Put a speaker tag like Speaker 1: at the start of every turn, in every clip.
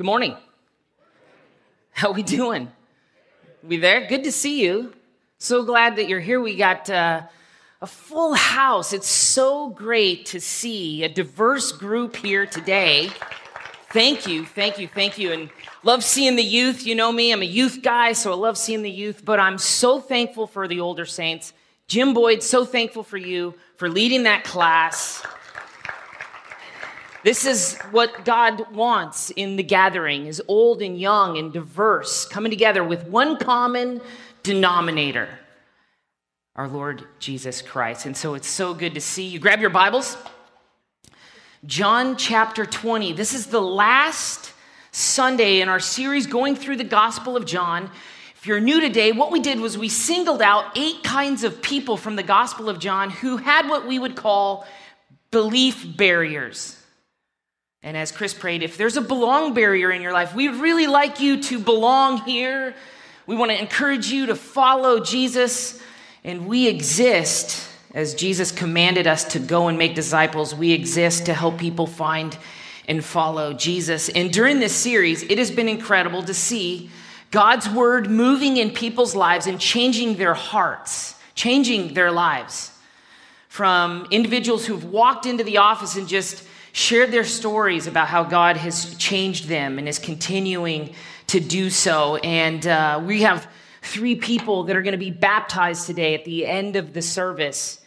Speaker 1: Good morning. How we doing? We there? Good to see you. So glad that you're here. We got uh, a full house. It's so great to see a diverse group here today. Thank you, thank you, thank you. And love seeing the youth. You know me, I'm a youth guy, so I love seeing the youth, but I'm so thankful for the older saints. Jim Boyd, so thankful for you for leading that class. This is what God wants in the gathering is old and young and diverse coming together with one common denominator. Our Lord Jesus Christ. And so it's so good to see you. Grab your Bibles. John chapter 20. This is the last Sunday in our series going through the Gospel of John. If you're new today, what we did was we singled out eight kinds of people from the Gospel of John who had what we would call belief barriers. And as Chris prayed, if there's a belong barrier in your life, we'd really like you to belong here. We want to encourage you to follow Jesus. And we exist, as Jesus commanded us to go and make disciples, we exist to help people find and follow Jesus. And during this series, it has been incredible to see God's word moving in people's lives and changing their hearts, changing their lives. From individuals who've walked into the office and just shared their stories about how God has changed them and is continuing to do so. And uh, we have three people that are going to be baptized today at the end of the service.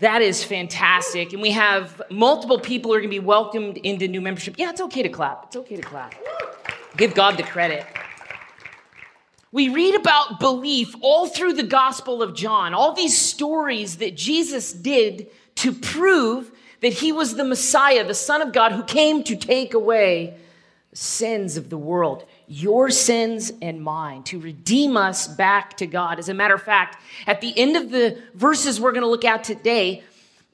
Speaker 1: That is fantastic. And we have multiple people who are going to be welcomed into new membership. Yeah, it's okay to clap. It's okay to clap. Give God the credit. We read about belief all through the Gospel of John, all these stories that Jesus did to prove that he was the Messiah, the Son of God, who came to take away the sins of the world, your sins and mine, to redeem us back to God. As a matter of fact, at the end of the verses we're going to look at today,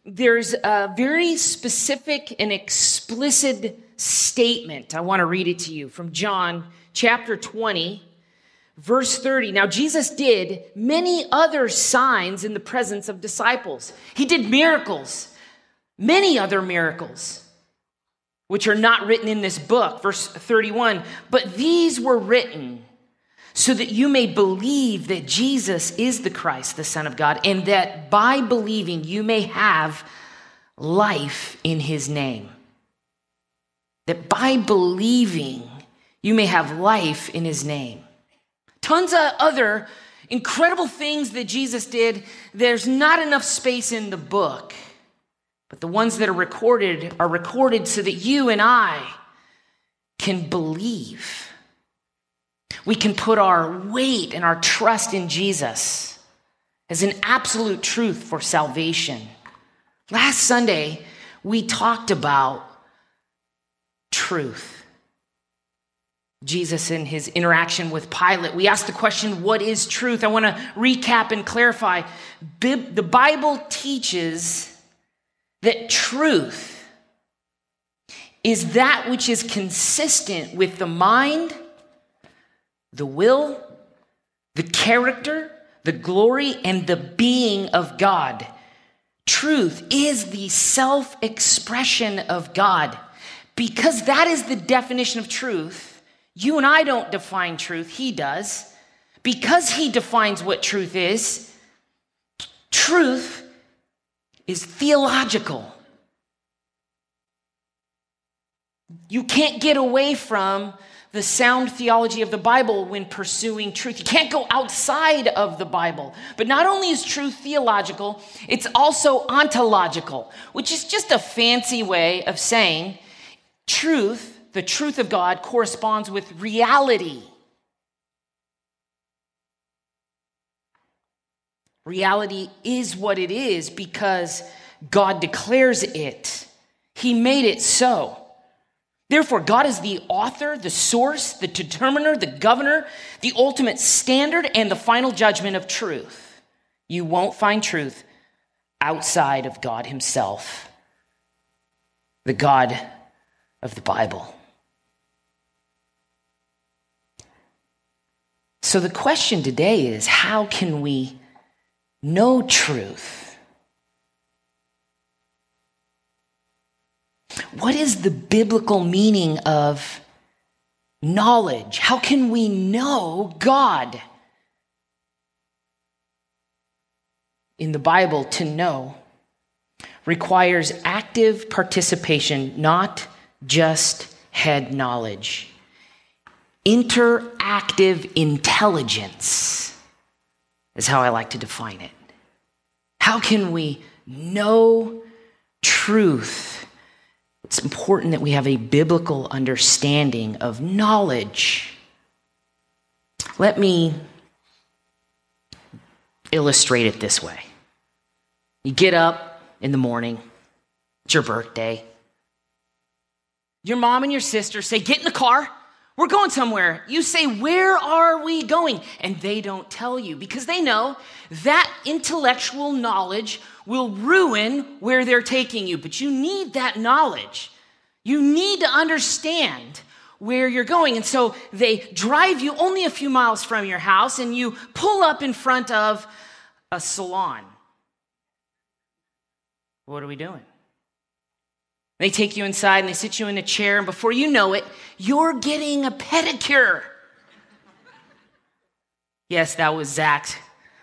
Speaker 1: there's a very specific and explicit statement. I want to read it to you from John chapter 20. Verse 30. Now, Jesus did many other signs in the presence of disciples. He did miracles many other miracles, which are not written in this book. Verse 31 But these were written so that you may believe that Jesus is the Christ, the Son of God, and that by believing you may have life in his name. That by believing you may have life in his name. Tons of other incredible things that Jesus did. There's not enough space in the book. But the ones that are recorded are recorded so that you and I can believe. We can put our weight and our trust in Jesus as an absolute truth for salvation. Last Sunday, we talked about truth. Jesus in his interaction with Pilate, we asked the question, What is truth? I want to recap and clarify. The Bible teaches that truth is that which is consistent with the mind, the will, the character, the glory, and the being of God. Truth is the self expression of God. Because that is the definition of truth, you and I don't define truth, He does. Because He defines what truth is, truth is theological. You can't get away from the sound theology of the Bible when pursuing truth. You can't go outside of the Bible. But not only is truth theological, it's also ontological, which is just a fancy way of saying truth, the truth of God, corresponds with reality. Reality is what it is because God declares it. He made it so. Therefore, God is the author, the source, the determiner, the governor, the ultimate standard, and the final judgment of truth. You won't find truth outside of God Himself, the God of the Bible. So, the question today is how can we know truth. What is the biblical meaning of knowledge? How can we know God? In the Bible, to know requires active participation, not just head knowledge. Interactive intelligence is how I like to define it. How can we know truth? It's important that we have a biblical understanding of knowledge. Let me illustrate it this way. You get up in the morning, it's your birthday. Your mom and your sister say, Get in the car. We're going somewhere. You say, Where are we going? And they don't tell you because they know that intellectual knowledge will ruin where they're taking you. But you need that knowledge. You need to understand where you're going. And so they drive you only a few miles from your house and you pull up in front of a salon. What are we doing? They take you inside and they sit you in a chair, and before you know it, you're getting a pedicure. yes, that was Zach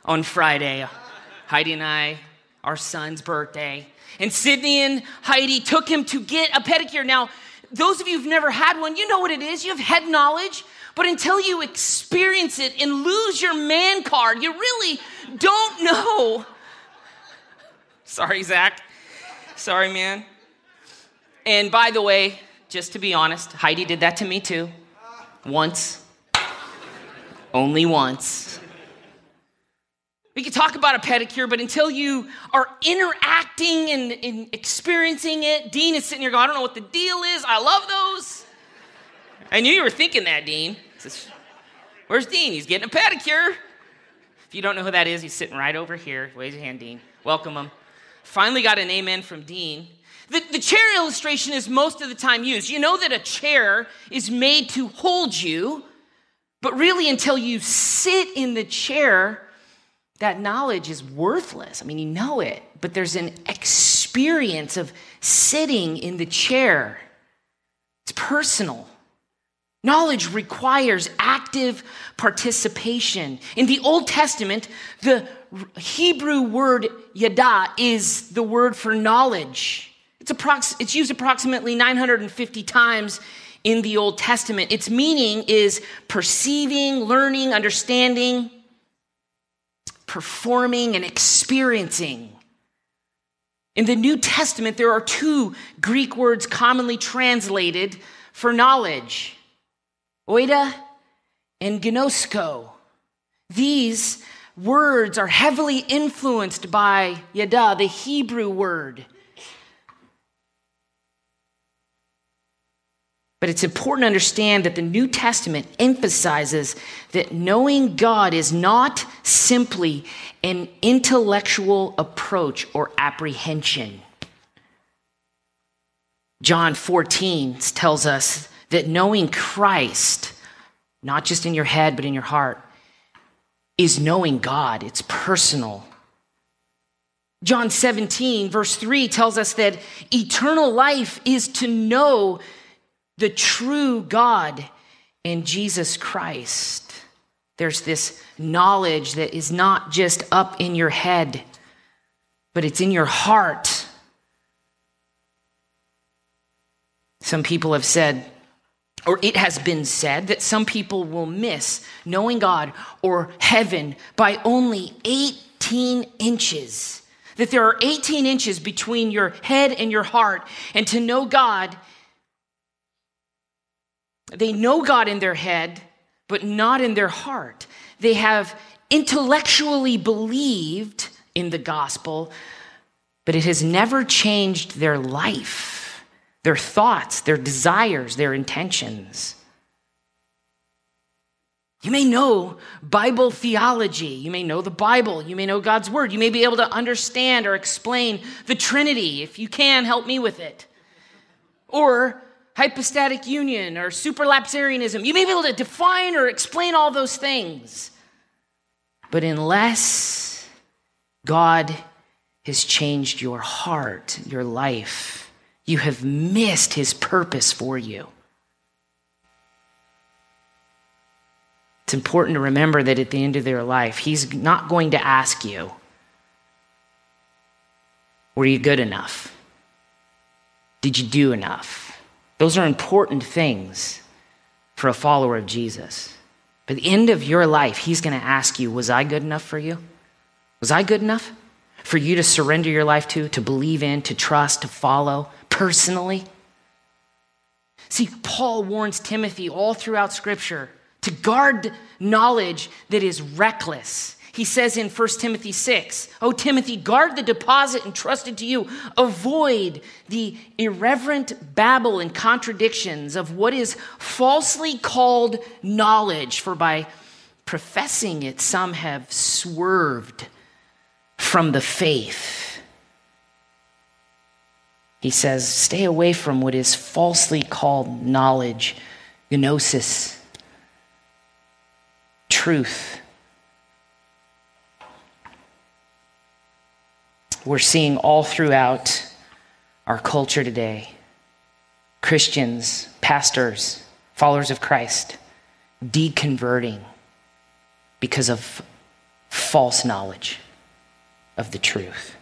Speaker 1: on Friday. Heidi and I, our son's birthday. And Sydney and Heidi took him to get a pedicure. Now, those of you who've never had one, you know what it is. You have head knowledge, but until you experience it and lose your man card, you really don't know. Sorry, Zach. Sorry, man. And by the way, just to be honest, Heidi did that to me too. Once. Only once. We could talk about a pedicure, but until you are interacting and, and, experiencing it, Dean is sitting here going, I don't know what the deal is. I love those. I knew you were thinking that, Dean. Where's Dean? He's getting a pedicure. If you don't know who that is, he's sitting right over here. Raise your hand, Dean. Welcome him. Finally got an amen from Dean. The, the chair illustration is most of the time used. You know that a chair is made to hold you, but really, until you sit in the chair, that knowledge is worthless. I mean, you know it, but there's an experience of sitting in the chair. It's personal. Knowledge requires active participation. In the Old Testament, the Hebrew word yada is the word for knowledge. It's, approx- it's used approximately 950 times in the Old Testament. Its meaning is perceiving, learning, understanding, performing, and experiencing. In the New Testament, there are two Greek words commonly translated for knowledge oida and ginosko. These words are heavily influenced by yada, the Hebrew word. But it's important to understand that the New Testament emphasizes that knowing God is not simply an intellectual approach or apprehension. John 14 tells us that knowing Christ, not just in your head, but in your heart, is knowing God. It's personal. John 17, verse 3 tells us that eternal life is to know the true God in Jesus Christ. There's this knowledge that is not just up in your head, but it's in your heart. Some people have said, or it has been said, that some people will miss knowing God or heaven by only 18 inches. That there are 18 inches between your head and your heart. And to know God they know God in their head, but not in their heart. They have intellectually believed in the gospel, but it has never changed their life, their thoughts, their desires, their intentions. You may know Bible theology. You may know the Bible. You may know God's word. You may be able to understand or explain the Trinity. If you can, help me with it. Or hypostatic union or supralapsarianism. You may be able to define or explain all those things. But unless God has changed your heart, your life, you have missed his purpose for you. It's important to remember that at the end of their life, He's not going to ask you, Were you good enough? Did you do enough? Those are important things for a follower of Jesus. But the end of your life, He's going to ask you, Was I good enough for you? Was I good enough for you to surrender your life to, to believe in, to trust, to follow personally? See, Paul warns Timothy all throughout Scripture to guard knowledge that is reckless. He says in 1 Timothy 6, Oh, Timothy, guard the deposit entrusted to you. Avoid the irreverent babble and contradictions of what is falsely called knowledge, for by professing it, some have swerved from the faith. He says, Stay away from what is falsely called knowledge, gnosis, truth. We're seeing all throughout our culture today Christians, pastors, followers of Christ deconverting because of false knowledge of the truth.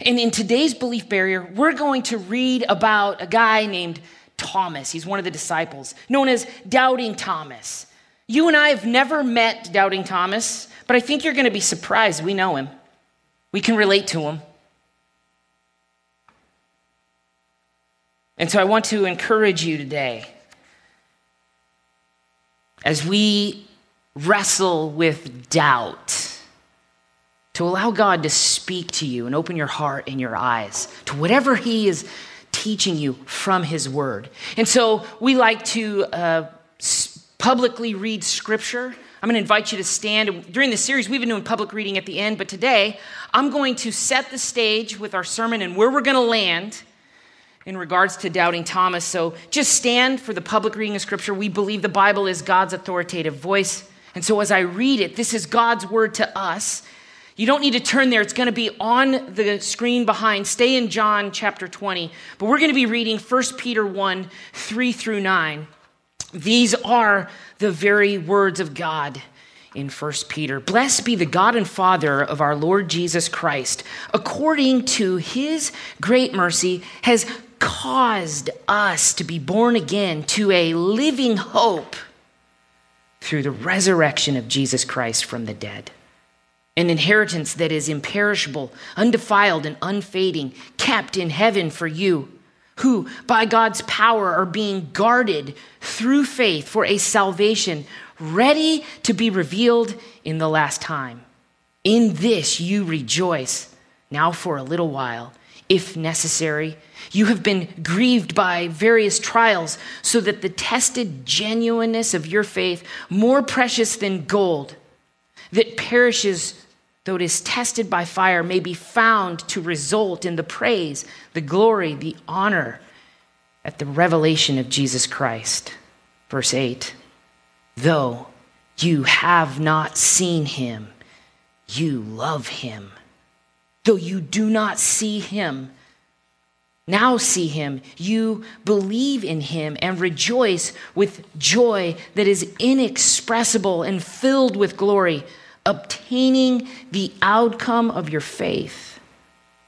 Speaker 1: And in today's belief barrier, we're going to read about a guy named Thomas. He's one of the disciples, known as Doubting Thomas. You and I have never met Doubting Thomas, but I think you're going to be surprised. We know him, we can relate to them. And so I want to encourage you today as we wrestle with doubt to allow God to speak to you and open your heart and your eyes to whatever He is teaching you from His Word. And so we like to uh, publicly read Scripture. I'm going to invite you to stand. During the series, we've been doing public reading at the end, but today I'm going to set the stage with our sermon and where we're going to land in regards to doubting Thomas. So just stand for the public reading of Scripture. We believe the Bible is God's authoritative voice. And so as I read it, this is God's word to us. You don't need to turn there. It's going to be on the screen behind. Stay in John chapter 20. But we're going to be reading 1 Peter 1 3 through 9. These are the very words of God in 1 Peter. Blessed be the God and Father of our Lord Jesus Christ, according to his great mercy, has caused us to be born again to a living hope through the resurrection of Jesus Christ from the dead. An inheritance that is imperishable, undefiled, and unfading, kept in heaven for you, who by God's power are being guarded through faith for a salvation ready to be revealed in the last time. In this you rejoice, now for a little while, if necessary. You have been grieved by various trials, so that the tested genuineness of your faith, more precious than gold, that perishes though it is tested by fire, may be found to result in the praise, the glory, the honor at the revelation of Jesus Christ. Verse 8 Though you have not seen him, you love him. Though you do not see him, now see him, you believe in him and rejoice with joy that is inexpressible and filled with glory obtaining the outcome of your faith,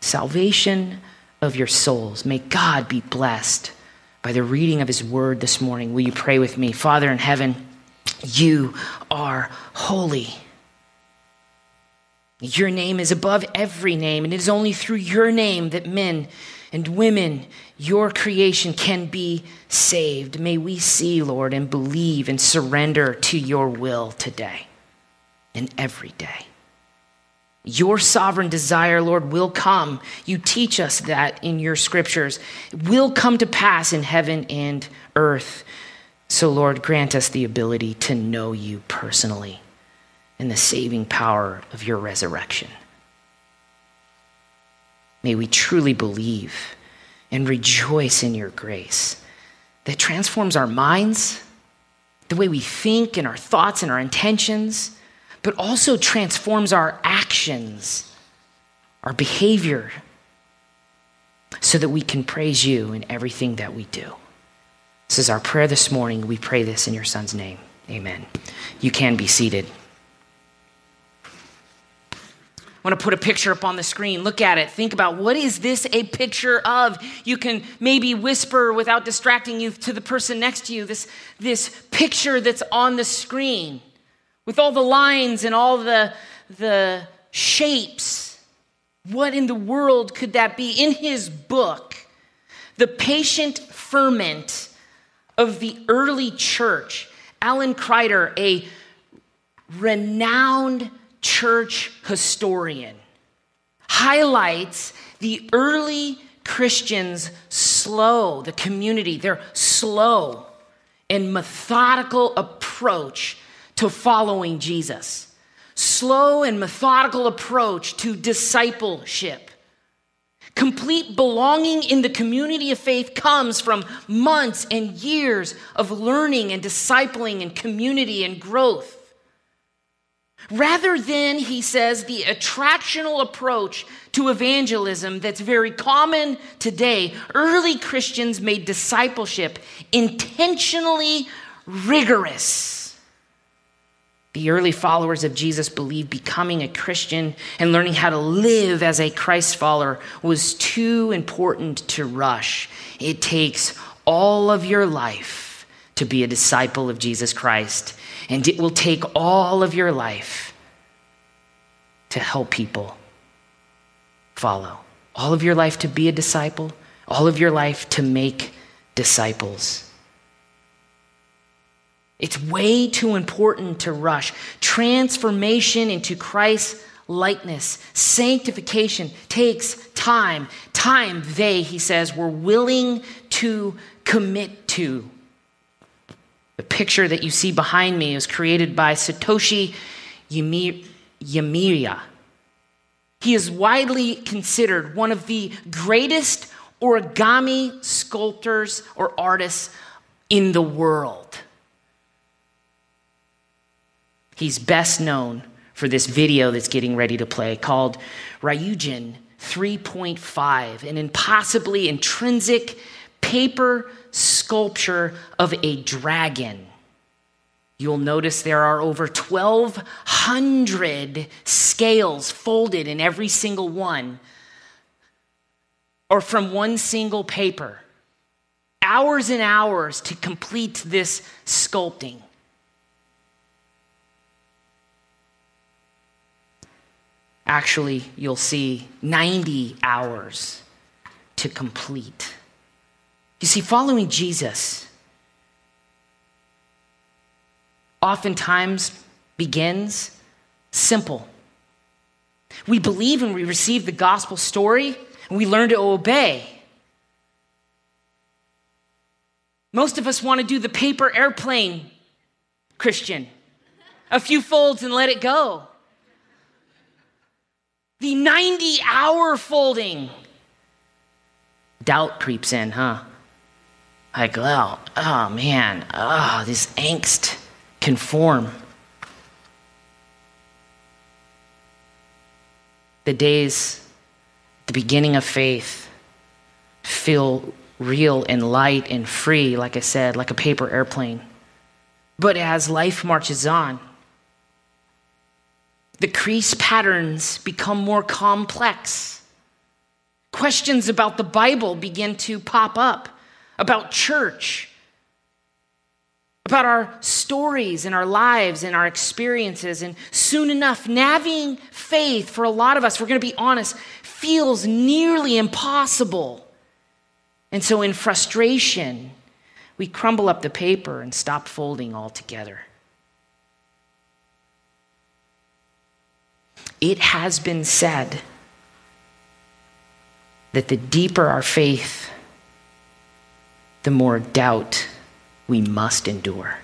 Speaker 1: salvation of your souls. May God be blessed by the reading of his word this morning. Will you pray with me? Father in heaven, you are holy. Your name is above every name, and it is only through your name that men and women, your creation, can be saved. May we see, Lord, and believe and surrender to your will today and every day. Your sovereign desire, Lord, will come. You teach us that in your scriptures. It will come to pass in heaven and earth. So, Lord, grant us the ability to know you personally and the saving power of your resurrection. May we truly believe and rejoice in your grace that transforms our minds, the way we think, and our thoughts and our intentions but also transforms our actions, our behavior, so that we can praise you in everything that we do. This is our prayer this morning. We pray this in your Son's name. Amen. You can be seated. I want to put a picture up on the screen. Look at it. Think about what is this a picture of? You can maybe whisper without distracting you to the person next to you this, this picture that's on the screen with all the lines and all the, the shapes. What in the world could that be? In his book, The Patient Ferment of the Early Church, Alan Kreider, a renowned church historian, highlights the early Christians' slow, the community, their slow and methodical approach to following Jesus. Slow and methodical approach to discipleship. Complete belonging in the community of faith comes from months and years of learning and discipling and community and growth. Rather than, he says, the attractional approach to evangelism that's very common today, early Christians made discipleship intentionally rigorous. The early followers of Jesus believed becoming a Christian and learning how to live as a Christ follower was too important to rush. It takes all of your life to be a disciple of Jesus Christ. And it will take all of your life to help people follow. All of your life to be a disciple, all of your life to make disciples. It's way too important to rush. Transformation into Christ's likeness, sanctification takes time. Time they, he says, were willing to commit to. The picture that you see behind me is created by Satoshi Kamiya. He is widely considered one of the greatest origami sculptors or artists in the world. He's best known for this video that's getting ready to play called Ryujin 3.5, an impossibly intrinsic paper sculpture of a dragon. You'll notice there are over 1,200 scales folded in every single one, or from one single paper. Hours and hours to complete this sculpting. Actually, you'll see 90 hours to complete. You see, following Jesus oftentimes begins simple. We believe and we receive the gospel story and we learn to obey. Most of us want to do the paper airplane Christian a few folds and let it go. The 90 hour folding. Doubt creeps in, huh? Like, well, oh man, oh, this angst can form. The days, the beginning of faith, feel real and light and free, like I said, like a paper airplane. But as life marches on, the crease patterns become more complex. Questions about the Bible begin to pop up about church, about our stories and our lives and our experiences. And soon enough, navigating faith for a lot of us, we're going to be honest, feels nearly impossible. And so, in frustration, we crumble up the paper and stop folding altogether. It has been said that the deeper our faith, the more doubt we must endure.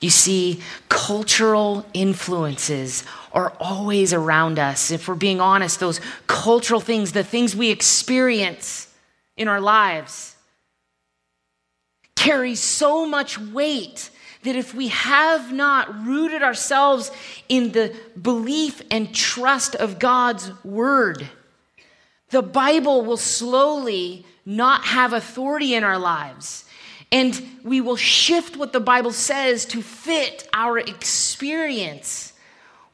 Speaker 1: You see, cultural influences are always around us. If we're being honest, those cultural things, the things we experience in our lives, carry so much weight that if we have not rooted ourselves in the belief and trust of God's word, the Bible will slowly not have authority in our lives. And we will shift what the Bible says to fit our experience.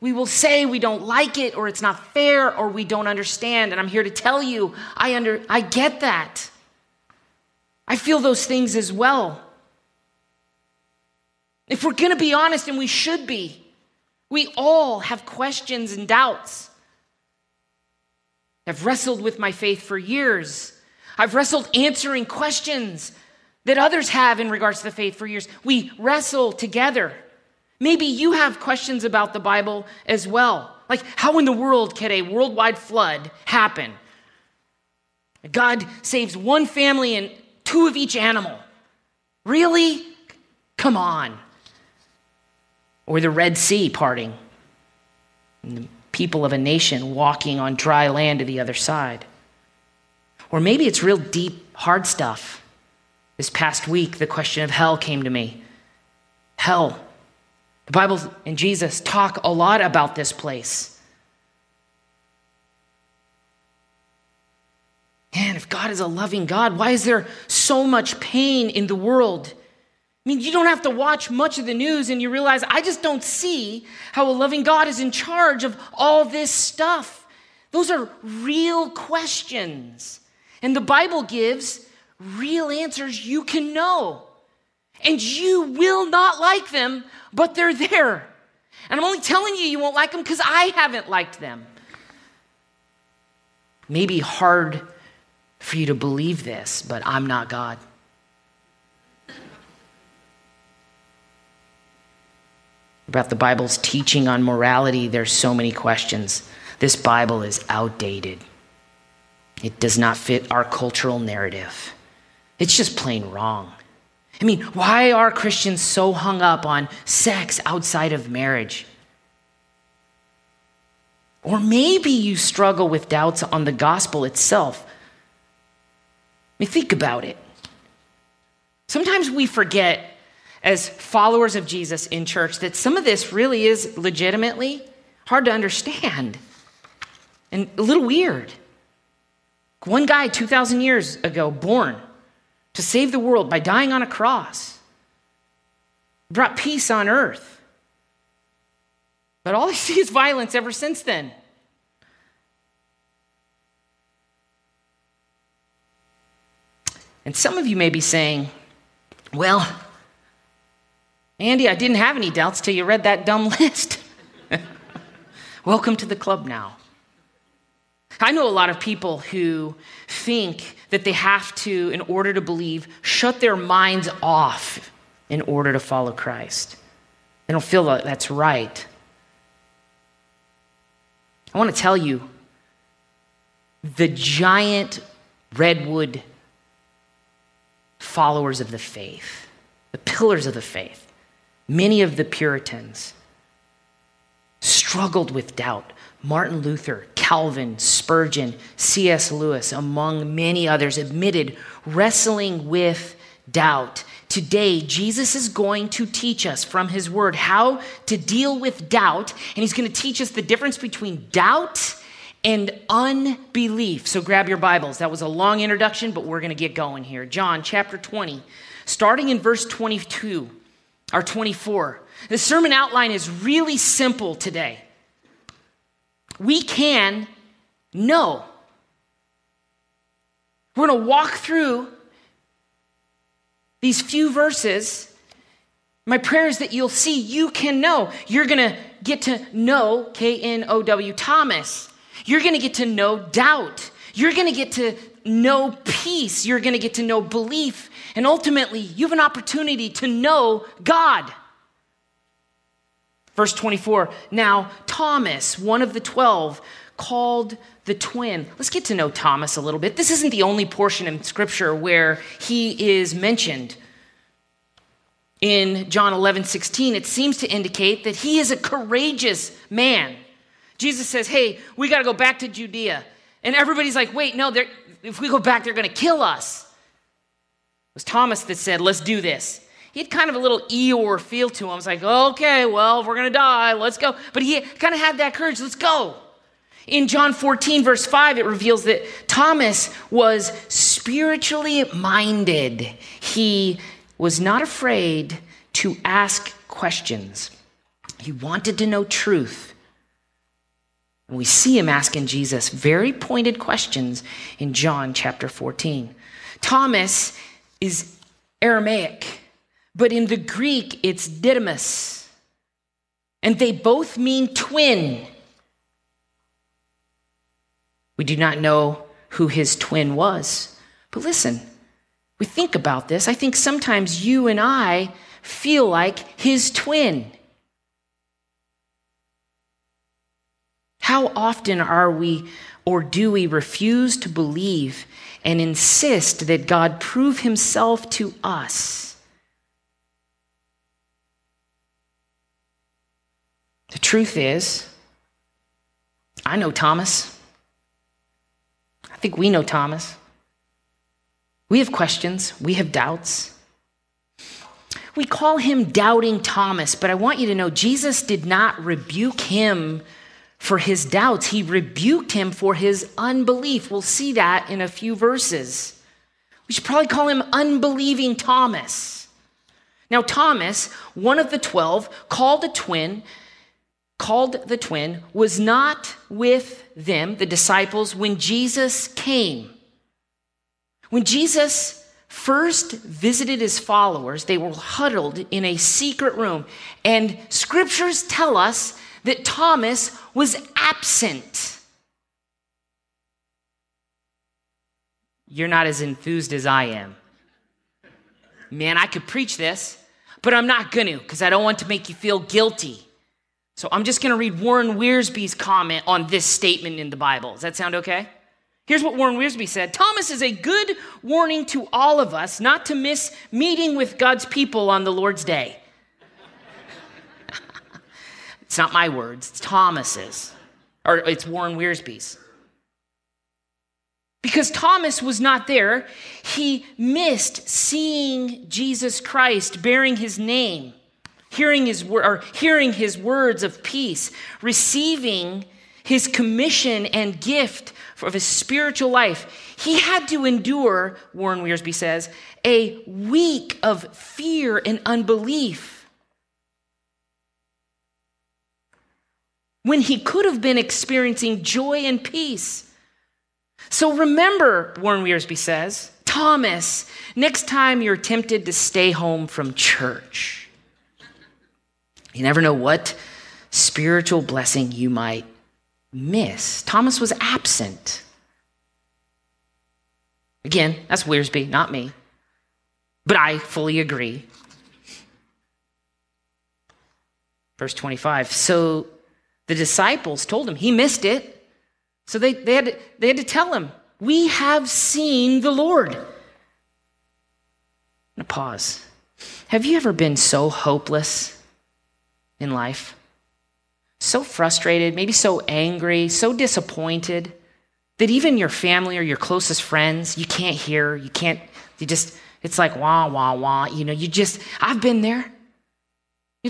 Speaker 1: We will say we don't like it or it's not fair or we don't understand. And I'm here to tell you, I, under, I get that. I feel those things as well. If we're going to be honest, and we should be, we all have questions and doubts. I've wrestled with my faith for years. I've wrestled answering questions that others have in regards to the faith for years. We wrestle together. Maybe you have questions about the Bible as well. Like, how in the world can a worldwide flood happen? God saves one family and two of each animal. Really? Come on. Or the Red Sea parting, and the people of a nation walking on dry land to the other side. Or maybe it's real deep, hard stuff. This past week, the question of hell came to me. Hell. The Bible and Jesus talk a lot about this place. Man, if God is a loving God, why is there so much pain in the world? I mean, you don't have to watch much of the news and you realize I just don't see how a loving God is in charge of all this stuff. Those are real questions. And the Bible gives real answers you can know. And you will not like them, but they're there. And I'm only telling you you won't like them because I haven't liked them. Maybe hard for you to believe this, but I'm not God. About the Bible's teaching on morality, there's so many questions. This Bible is outdated. It does not fit our cultural narrative. It's just plain wrong. I mean, why are Christians so hung up on sex outside of marriage? Or maybe you struggle with doubts on the gospel itself I mean, think about it. Sometimes we forget, as followers of Jesus in church, that some of this really is legitimately hard to understand and a little weird. One guy 2,000 years ago, born to save the world by dying on a cross, brought peace on earth. But all I see is violence ever since then. And some of you may be saying, well, Andy, I didn't have any doubts till you read that dumb list. Welcome to the club now. I know a lot of people who think that they have to, in order to believe, shut their minds off in order to follow Christ. They don't feel that that's right. I want to tell you the giant redwood followers of the faith, the pillars of the faith, many of the Puritans struggled with doubt. Martin Luther, Calvin, Spurgeon, C.S. Lewis, among many others, admitted wrestling with doubt. Today, Jesus is going to teach us from his word how to deal with doubt, and he's going to teach us the difference between doubt and unbelief. So grab your Bibles. That was a long introduction, but we're going to get going here. John chapter 20, starting in verse 22 or 24. The sermon outline is really simple today. We can know. We're going to walk through these few verses. My prayer is that you'll see you can know. You're going to get to know K N O W Thomas. You're going to get to know doubt. You're going to get to know peace. You're going to get to know belief. And ultimately, you have an opportunity to know God. Verse 24 Now, Thomas, one of the twelve, called the twin. Let's get to know Thomas a little bit. This isn't the only portion in Scripture where he is mentioned. In John 11, 16, it seems to indicate that he is a courageous man. Jesus says, Hey, we got to go back to Judea. And everybody's like, Wait, no, if we go back, they're going to kill us. Was Thomas that said, Let's do this. He had kind of a little Eeyore feel to him. I was like, Okay, well, if we're going to die, let's go. But he kind of had that courage. Let's go. In John 14, verse 5, it reveals that Thomas was spiritually minded. He was not afraid to ask questions. He wanted to know truth. And we see him asking Jesus very pointed questions in John chapter 14. Thomas is Aramaic, but in the Greek it's Didymus. And they both mean twin. We do not know who his twin was. But listen, we think about this. I think sometimes you and I feel like his twin. How often are we or do we refuse to believe and insist that God prove himself to us? The truth is, I know Thomas. I think we know Thomas. We have questions, we have doubts. We call him Doubting Thomas, but I want you to know Jesus did not rebuke him for his doubts. He rebuked him for his unbelief. We'll see that in a few verses. We should probably call him Unbelieving Thomas. Now, Thomas, one of the 12, called a twin, called the twin, was not with them, the disciples, when Jesus came. When Jesus first visited his followers, they were huddled in a secret room, and scriptures tell us that Thomas was absent. You're not as enthused as I am. Man, I could preach this, but I'm not going to because I don't want to make you feel guilty. So I'm just going to read Warren Wiersbe's comment on this statement in the Bible. Does that sound okay? Here's what Warren Wiersbe said Thomas is a good warning to all of us not to miss meeting with God's people on the Lord's day. It's not my words, it's Thomas's, or it's Warren Wiersbe's. Because Thomas was not there, he missed seeing Jesus Christ bearing his name, hearing his, or hearing his words of peace, receiving his commission and gift of his spiritual life. He had to endure, Warren Wiersbe says, a week of fear and unbelief when he could have been experiencing joy and peace. So remember, Warren Wiersbe says, Thomas, next time you're tempted to stay home from church, you never know what spiritual blessing you might miss. Thomas was absent. Again, that's Wiersbe, not me. But I fully agree. Verse 25. So the disciples told him he missed it. So they, they, had, to, they had to tell him, We have seen the Lord. a pause. Have you ever been so hopeless in life? So frustrated, maybe so angry, so disappointed that even your family or your closest friends, you can't hear, you can't, you just, it's like wah, wah, wah. You know, you just, I've been there.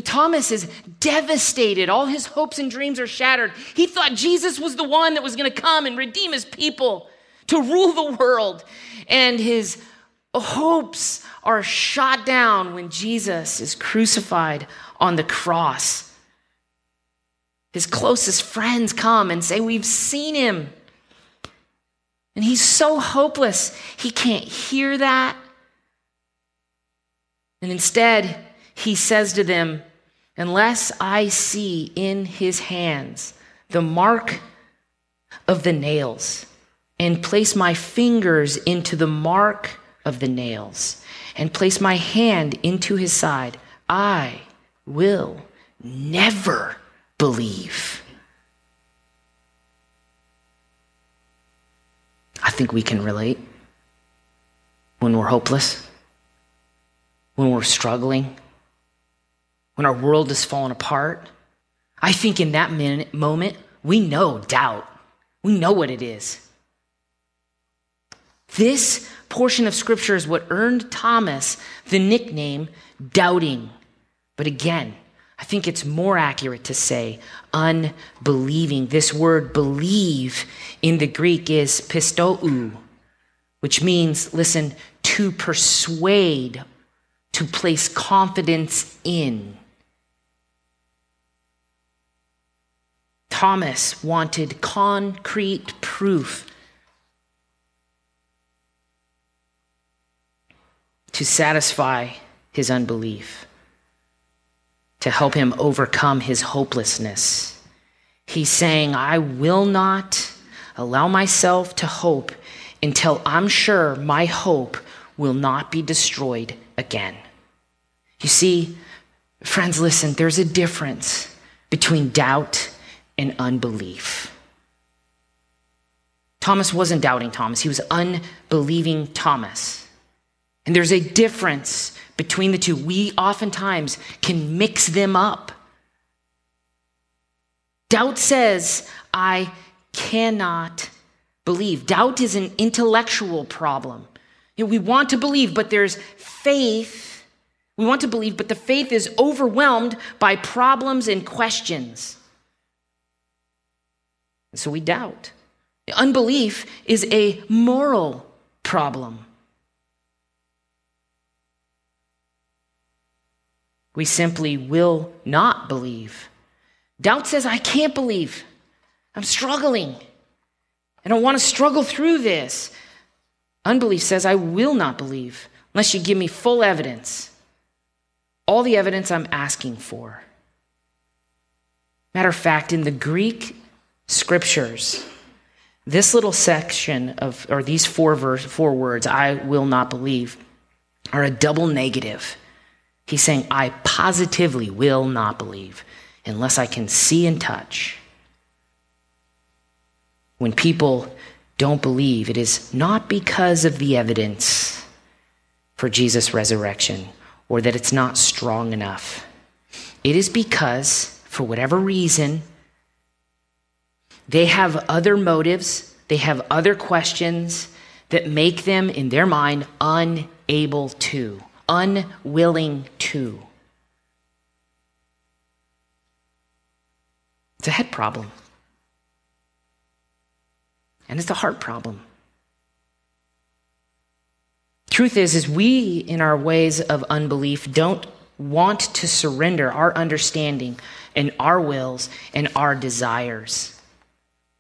Speaker 1: Thomas is devastated. All his hopes and dreams are shattered. He thought Jesus was the one that was going to come and redeem his people, to rule the world. And his hopes are shot down when Jesus is crucified on the cross. His closest friends come and say, We've seen him. And he's so hopeless. He can't hear that. And instead, he says to them, Unless I see in his hands the mark of the nails, and place my fingers into the mark of the nails, and place my hand into his side, I will never believe. I think we can relate when we're hopeless, when we're struggling when our world is falling apart, I think in that minute, moment, we know doubt. We know what it is. This portion of scripture is what earned Thomas the nickname doubting. But again, I think it's more accurate to say unbelieving. This word believe in the Greek is pisteuo, which means, listen, to persuade to place confidence in. Thomas wanted concrete proof to satisfy his unbelief, to help him overcome his hopelessness. He's saying, I will not allow myself to hope until I'm sure my hope will not be destroyed again. You see, friends, listen, there's a difference between doubt and unbelief. Thomas wasn't doubting Thomas, he was unbelieving Thomas. And there's a difference between the two. We oftentimes can mix them up. Doubt says, I cannot believe. Doubt is an intellectual problem. You know, we want to believe, but there's faith. We want to believe, but the faith is overwhelmed by problems and questions. So we doubt. Unbelief is a moral problem. We simply will not believe. Doubt says, I can't believe. I'm struggling. I don't want to struggle through this. Unbelief says, I will not believe unless you give me full evidence. All the evidence I'm asking for. Matter of fact, in the Greek scriptures, this little section of, or these four, verse, four words, I will not believe, are a double negative. He's saying, I positively will not believe unless I can see and touch. When people don't believe, it is not because of the evidence for Jesus' resurrection or that it's not strong enough. It is because, for whatever reason, they have other motives, they have other questions that make them, in their mind, unable to unwilling to. It's a head problem. And it's a heart problem. Truth is is we in our ways of unbelief don't want to surrender our understanding and our wills and our desires.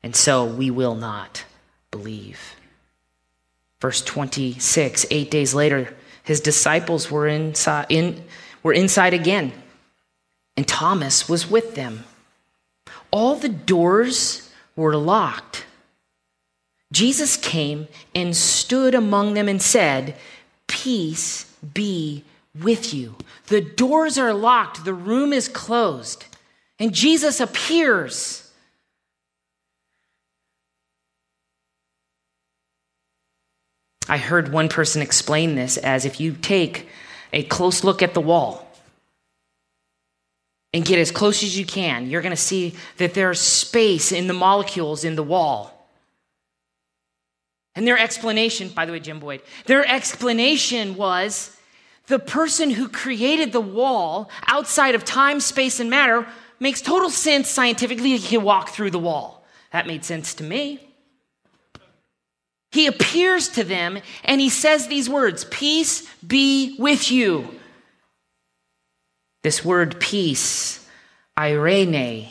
Speaker 1: And so we will not believe. Verse 26, 8 days later, his disciples were inside, in, were inside again, and Thomas was with them. All the doors were locked. Jesus came and stood among them and said, Peace be with you. The doors are locked, the room is closed, and Jesus appears. I heard one person explain this as if you take a close look at the wall and get as close as you can, you're going to see that there's space in the molecules in the wall. And their explanation, by the way, Jim Boyd, their explanation was the person who created the wall outside of time, space, and matter makes total sense scientifically. He can walk through the wall. That made sense to me. He appears to them and he says these words Peace be with you. This word peace, eirene,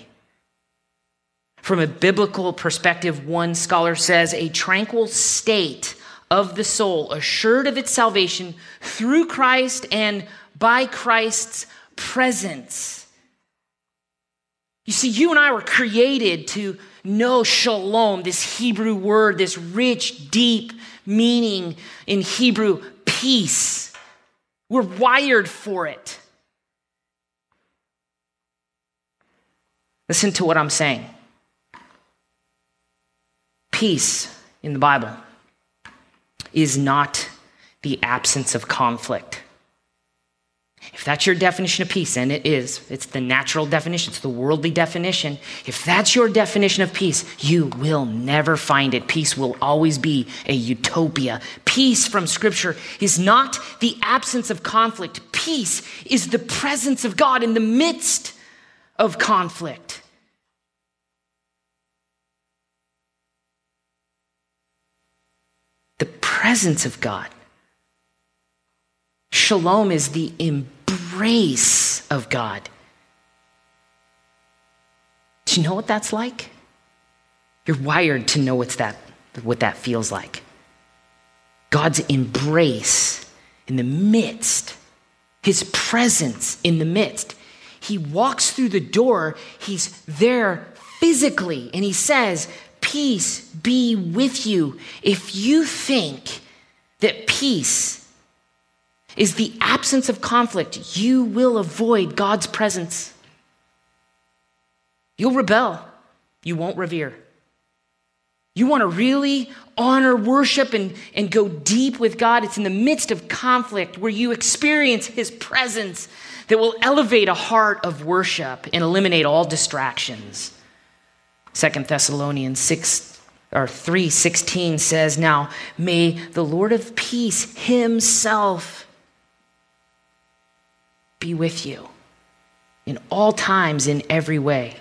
Speaker 1: from a biblical perspective, one scholar says a tranquil state of the soul, assured of its salvation through Christ and by Christ's presence. You see, you and I were created to know shalom, this Hebrew word, this rich, deep meaning in Hebrew, peace. We're wired for it. Listen to what I'm saying. Peace in the Bible is not the absence of conflict. If that's your definition of peace, and it is, it's the natural definition, it's the worldly definition. If that's your definition of peace, you will never find it. Peace will always be a utopia. Peace from Scripture is not the absence of conflict, peace is the presence of God in the midst of conflict. The presence of God. Shalom is the embrace of God. Do you know what that's like? You're wired to know what's that, what that feels like. God's embrace in the midst, his presence in the midst. He walks through the door, he's there physically, and he says, Peace be with you. If you think that peace is the absence of conflict, you will avoid God's presence. You'll rebel, you won't revere. You want to really honor, worship, and, and go deep with God? It's in the midst of conflict where you experience His presence that will elevate a heart of worship and eliminate all distractions. Second Thessalonians 6 or 3:16 says, "Now may the Lord of peace himself be with you in all times in every way."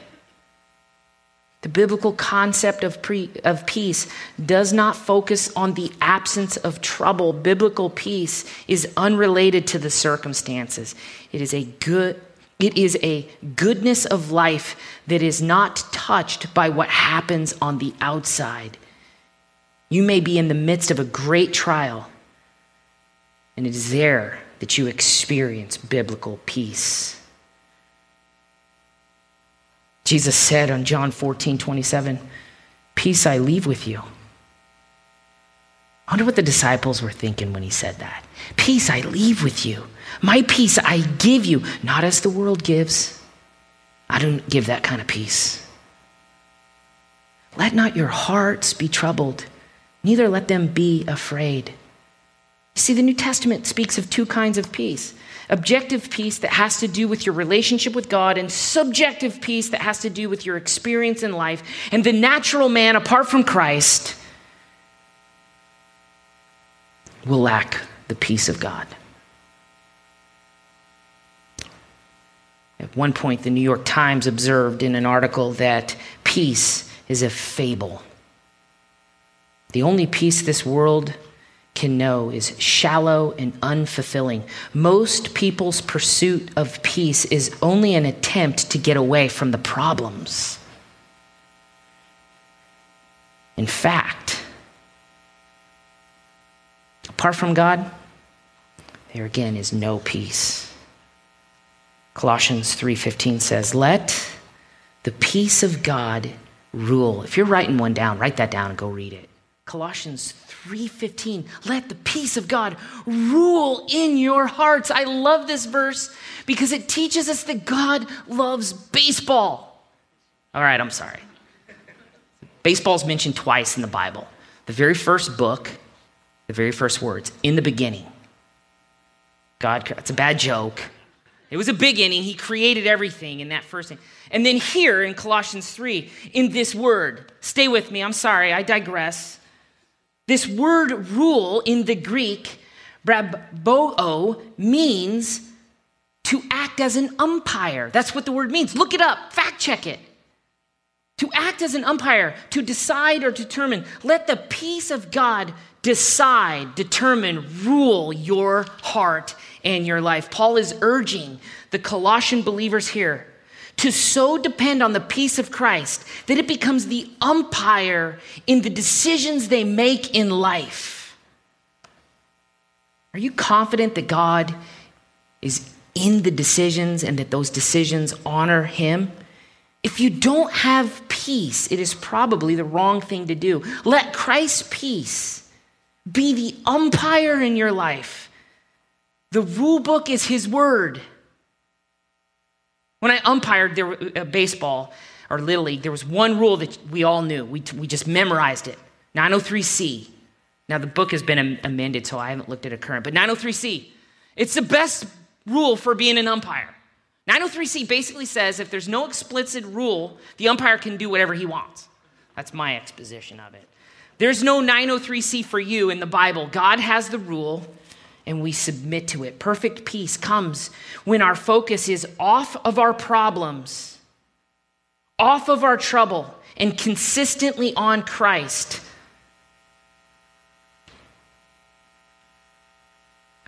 Speaker 1: The biblical concept of, pre, of peace does not focus on the absence of trouble. Biblical peace is unrelated to the circumstances. It is a good it is a goodness of life that is not touched by what happens on the outside. You may be in the midst of a great trial, and it is there that you experience biblical peace. Jesus said on John 14, 27, Peace I leave with you. I wonder what the disciples were thinking when he said that. Peace I leave with you. My peace I give you, not as the world gives. I don't give that kind of peace. Let not your hearts be troubled, neither let them be afraid. See, the New Testament speaks of two kinds of peace objective peace that has to do with your relationship with God, and subjective peace that has to do with your experience in life. And the natural man, apart from Christ, will lack the peace of God. At one point, the New York Times observed in an article that peace is a fable. The only peace this world can know is shallow and unfulfilling. Most people's pursuit of peace is only an attempt to get away from the problems. In fact, apart from God, there again is no peace. Colossians 3:15 says, "Let the peace of God rule." If you're writing one down, write that down and go read it. Colossians 3:15 Let the peace of God rule in your hearts. I love this verse because it teaches us that God loves baseball. All right, I'm sorry. Baseball's mentioned twice in the Bible. The very first book, the very first words, in the beginning. God, it's a bad joke. It was a big inning. He created everything in that first inning. And then here in Colossians 3, in this word, stay with me, I'm sorry, I digress. This word rule in the Greek, brabeuo, means to act as an umpire. That's what the word means. Look it up, fact check it. To act as an umpire, to decide or determine. Let the peace of God decide, determine, rule your heart and your life. Paul is urging the Colossian believers here to so depend on the peace of Christ that it becomes the umpire in the decisions they make in life. Are you confident that God is in the decisions and that those decisions honor Him? If you don't have peace, it is probably the wrong thing to do. Let Christ's peace be the umpire in your life. The rule book is His word. When I umpired there, uh, baseball or Little League, there was one rule that we all knew. We, we just memorized it 903C. Now, the book has been amended, so I haven't looked at it current, but 903C. It's the best rule for being an umpire. 903C basically says if there's no explicit rule, the umpire can do whatever he wants. That's my exposition of it. There's no 903C for you in the Bible. God has the rule, and we submit to it. Perfect peace comes when our focus is off of our problems, off of our trouble, and consistently on Christ.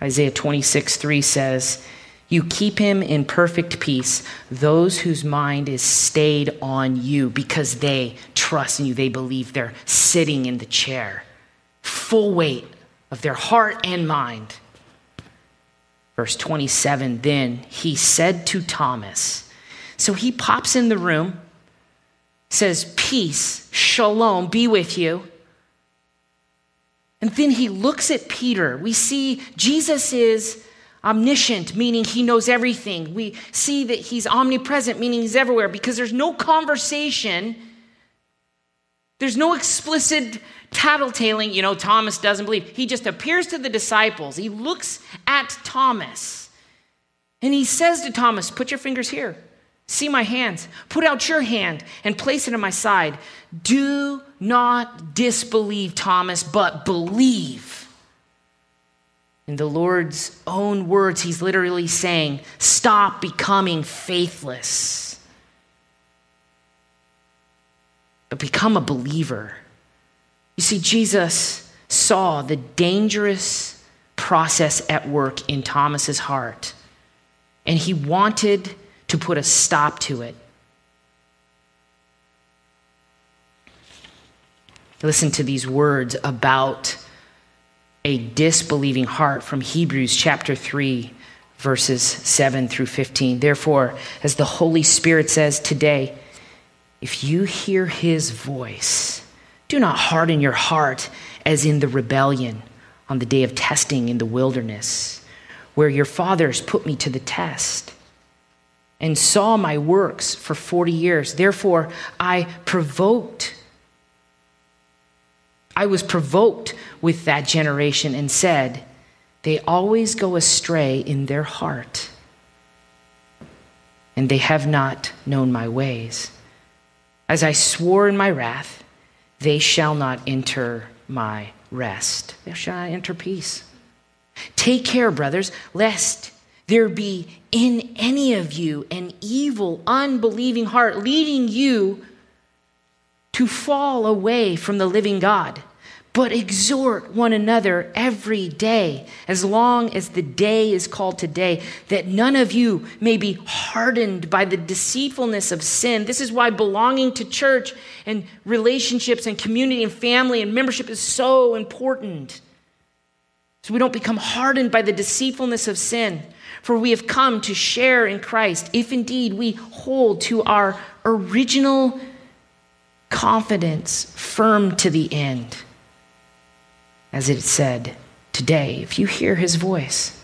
Speaker 1: Isaiah 26, 3 says, You keep him in perfect peace, those whose mind is stayed on you because they trust in you. They believe they're sitting in the chair, full weight of their heart and mind. Verse 27 Then he said to Thomas, So he pops in the room, says, Peace, shalom, be with you. And then he looks at Peter. We see Jesus is omniscient, meaning he knows everything. We see that he's omnipresent, meaning he's everywhere, because there's no conversation, there's no explicit tattletaling. You know, Thomas doesn't believe. He just appears to the disciples. He looks at Thomas and he says to Thomas, Put your fingers here. See my hands. Put out your hand and place it on my side. Do not disbelieve, Thomas, but believe. In the Lord's own words, he's literally saying, Stop becoming faithless, but become a believer. You see, Jesus saw the dangerous process at work in Thomas's heart, and he wanted to put a stop to it. Listen to these words about a disbelieving heart from Hebrews chapter 3, verses 7 through 15. Therefore, as the Holy Spirit says today, if you hear his voice, do not harden your heart as in the rebellion on the day of testing in the wilderness, where your fathers put me to the test and saw my works for 40 years. Therefore, I provoked. I was provoked with that generation and said, They always go astray in their heart, and they have not known my ways. As I swore in my wrath, they shall not enter my rest. They shall not enter peace. Take care, brothers, lest there be in any of you an evil, unbelieving heart leading you to fall away from the living God. But exhort one another every day, as long as the day is called today, that none of you may be hardened by the deceitfulness of sin. This is why belonging to church and relationships and community and family and membership is so important. So we don't become hardened by the deceitfulness of sin. For we have come to share in Christ, if indeed we hold to our original confidence firm to the end. As it said today, if you hear his voice,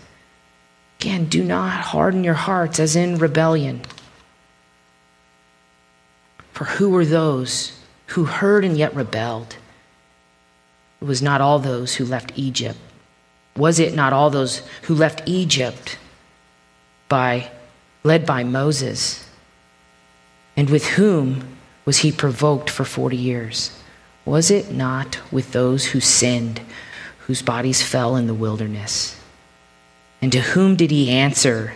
Speaker 1: again, do not harden your hearts as in rebellion. For who were those who heard and yet rebelled? It was not all those who left Egypt. Was it not all those who left Egypt by, led by Moses. And with whom was he provoked for 40 years? Was it not with those who sinned, whose bodies fell in the wilderness? And to whom did he answer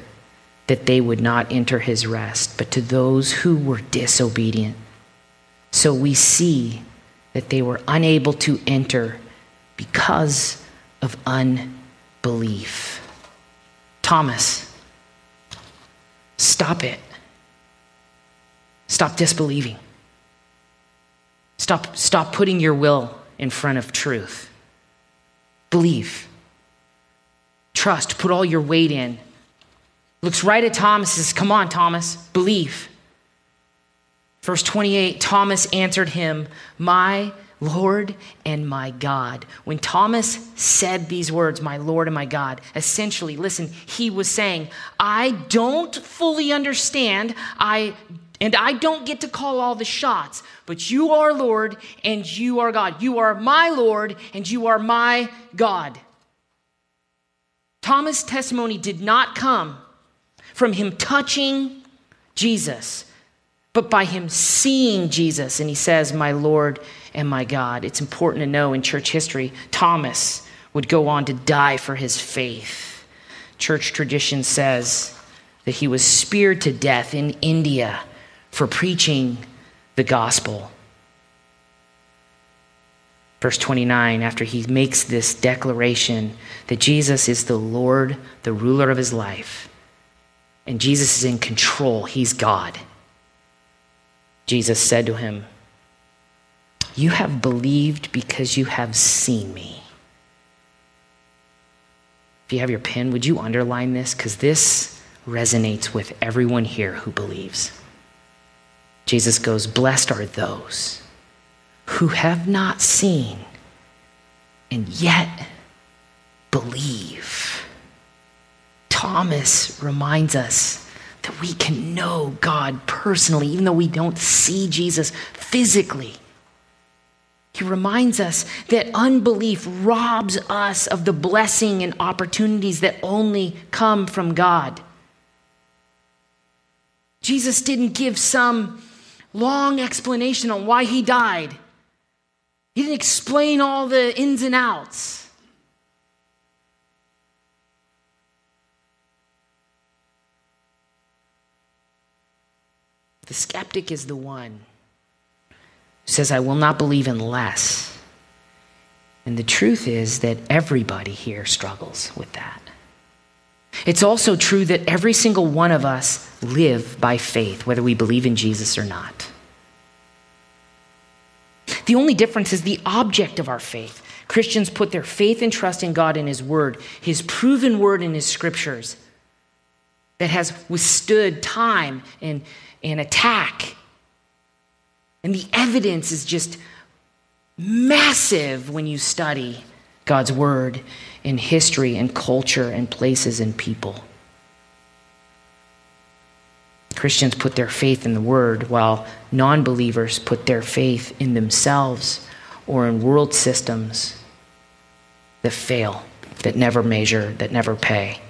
Speaker 1: that they would not enter his rest, but to those who were disobedient? So we see that they were unable to enter because of unbelief. Thomas, Stop it. Stop disbelieving. Stop, stop putting your will in front of truth. Believe. Trust. Put all your weight in. Looks right at Thomas says, Come on, Thomas, believe. Verse 28 Thomas answered him, My Lord and my God. When Thomas said these words, my Lord and my God, essentially, listen, he was saying, I don't fully understand. I and I don't get to call all the shots, but you are Lord and you are God. You are my Lord and you are my God. Thomas' testimony did not come from him touching Jesus, but by him seeing Jesus. And he says, My Lord and my God. It's important to know in church history, Thomas would go on to die for his faith. Church tradition says that he was speared to death in India for preaching the gospel. Verse 29, after he makes this declaration that Jesus is the Lord, the ruler of his life, and Jesus is in control, he's God. Jesus said to him, You have believed because you have seen me. If you have your pen, would you underline this? Because this resonates with everyone here who believes. Jesus goes, Blessed are those who have not seen and yet believe. Thomas reminds us that we can know God personally, even though we don't see Jesus physically. He reminds us that unbelief robs us of the blessing and opportunities that only come from God. Jesus didn't give some long explanation on why he died. He didn't explain all the ins and outs. The skeptic is the one who says, I will not believe unless. And the truth is that everybody here struggles with that. It's also true that every single one of us live by faith, whether we believe in Jesus or not. The only difference is the object of our faith. Christians put their faith and trust in God and His Word, His proven Word in His Scriptures that has withstood time and, and attack. And the evidence is just massive when you study God's Word in history and culture and places and people. Christians put their faith in the Word, while non believers put their faith in themselves or in world systems that fail, that never measure, that never pay.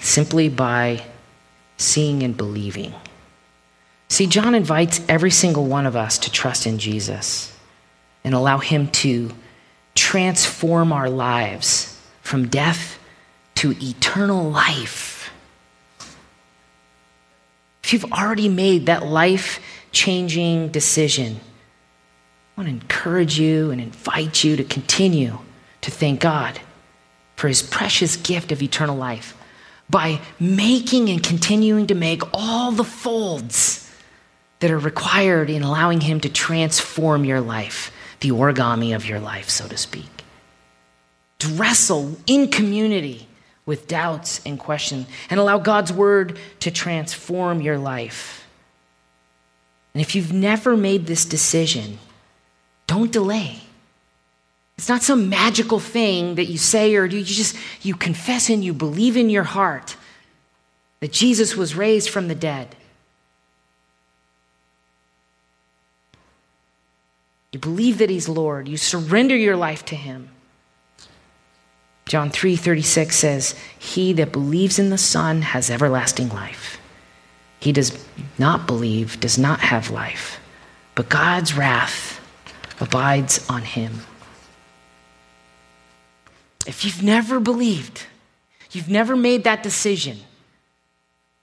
Speaker 1: Simply by seeing and believing. See, John invites every single one of us to trust in Jesus and allow Him to transform our lives from death to eternal life. If you've already made that life changing decision, I want to encourage you and invite you to continue to thank God for His precious gift of eternal life by making and continuing to make all the folds that are required in allowing Him to transform your life, the origami of your life, so to speak. To wrestle in community with doubts and questions and allow God's Word to transform your life. And if you've never made this decision, don't delay. It's not some magical thing that you say or do. You just you confess and you believe in your heart that Jesus was raised from the dead You believe that he's Lord. You surrender your life to him. John 3:36 says, "He that believes in the Son has everlasting life. He does not believe does not have life, but God's wrath abides on him." If you've never believed, you've never made that decision,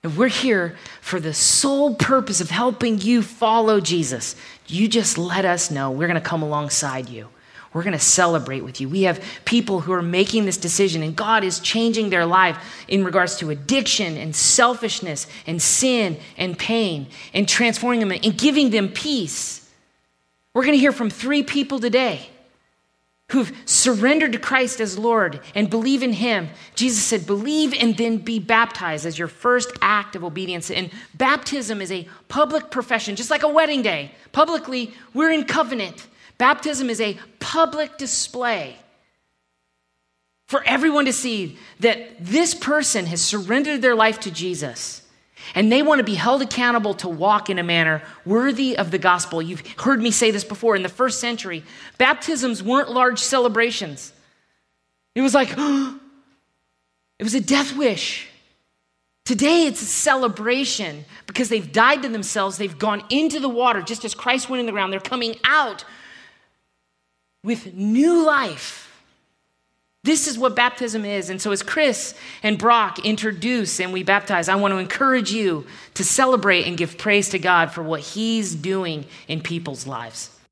Speaker 1: and we're here for the sole purpose of helping you follow Jesus. You just let us know. We're going to come alongside you. We're going to celebrate with you. We have people who are making this decision, and God is changing their life in regards to addiction and selfishness and sin and pain and transforming them and giving them peace. We're going to hear from three people today who've surrendered to Christ as Lord and believe in Him. Jesus said, Believe and then be baptized as your first act of obedience. And baptism is a public profession, just like a wedding day. Publicly, we're in covenant. Baptism is a public display for everyone to see that this person has surrendered their life to Jesus and they want to be held accountable to walk in a manner worthy of the gospel. You've heard me say this before. In the first century, baptisms weren't large celebrations. It was like, it was a death wish. Today, it's a celebration because they've died to themselves. They've gone into the water just as Christ went in the ground. They're coming out with new life This is what baptism is. And so, as Chris and Brock introduce and we baptize, I want to encourage you to celebrate and give praise to God for what He's doing in people's lives.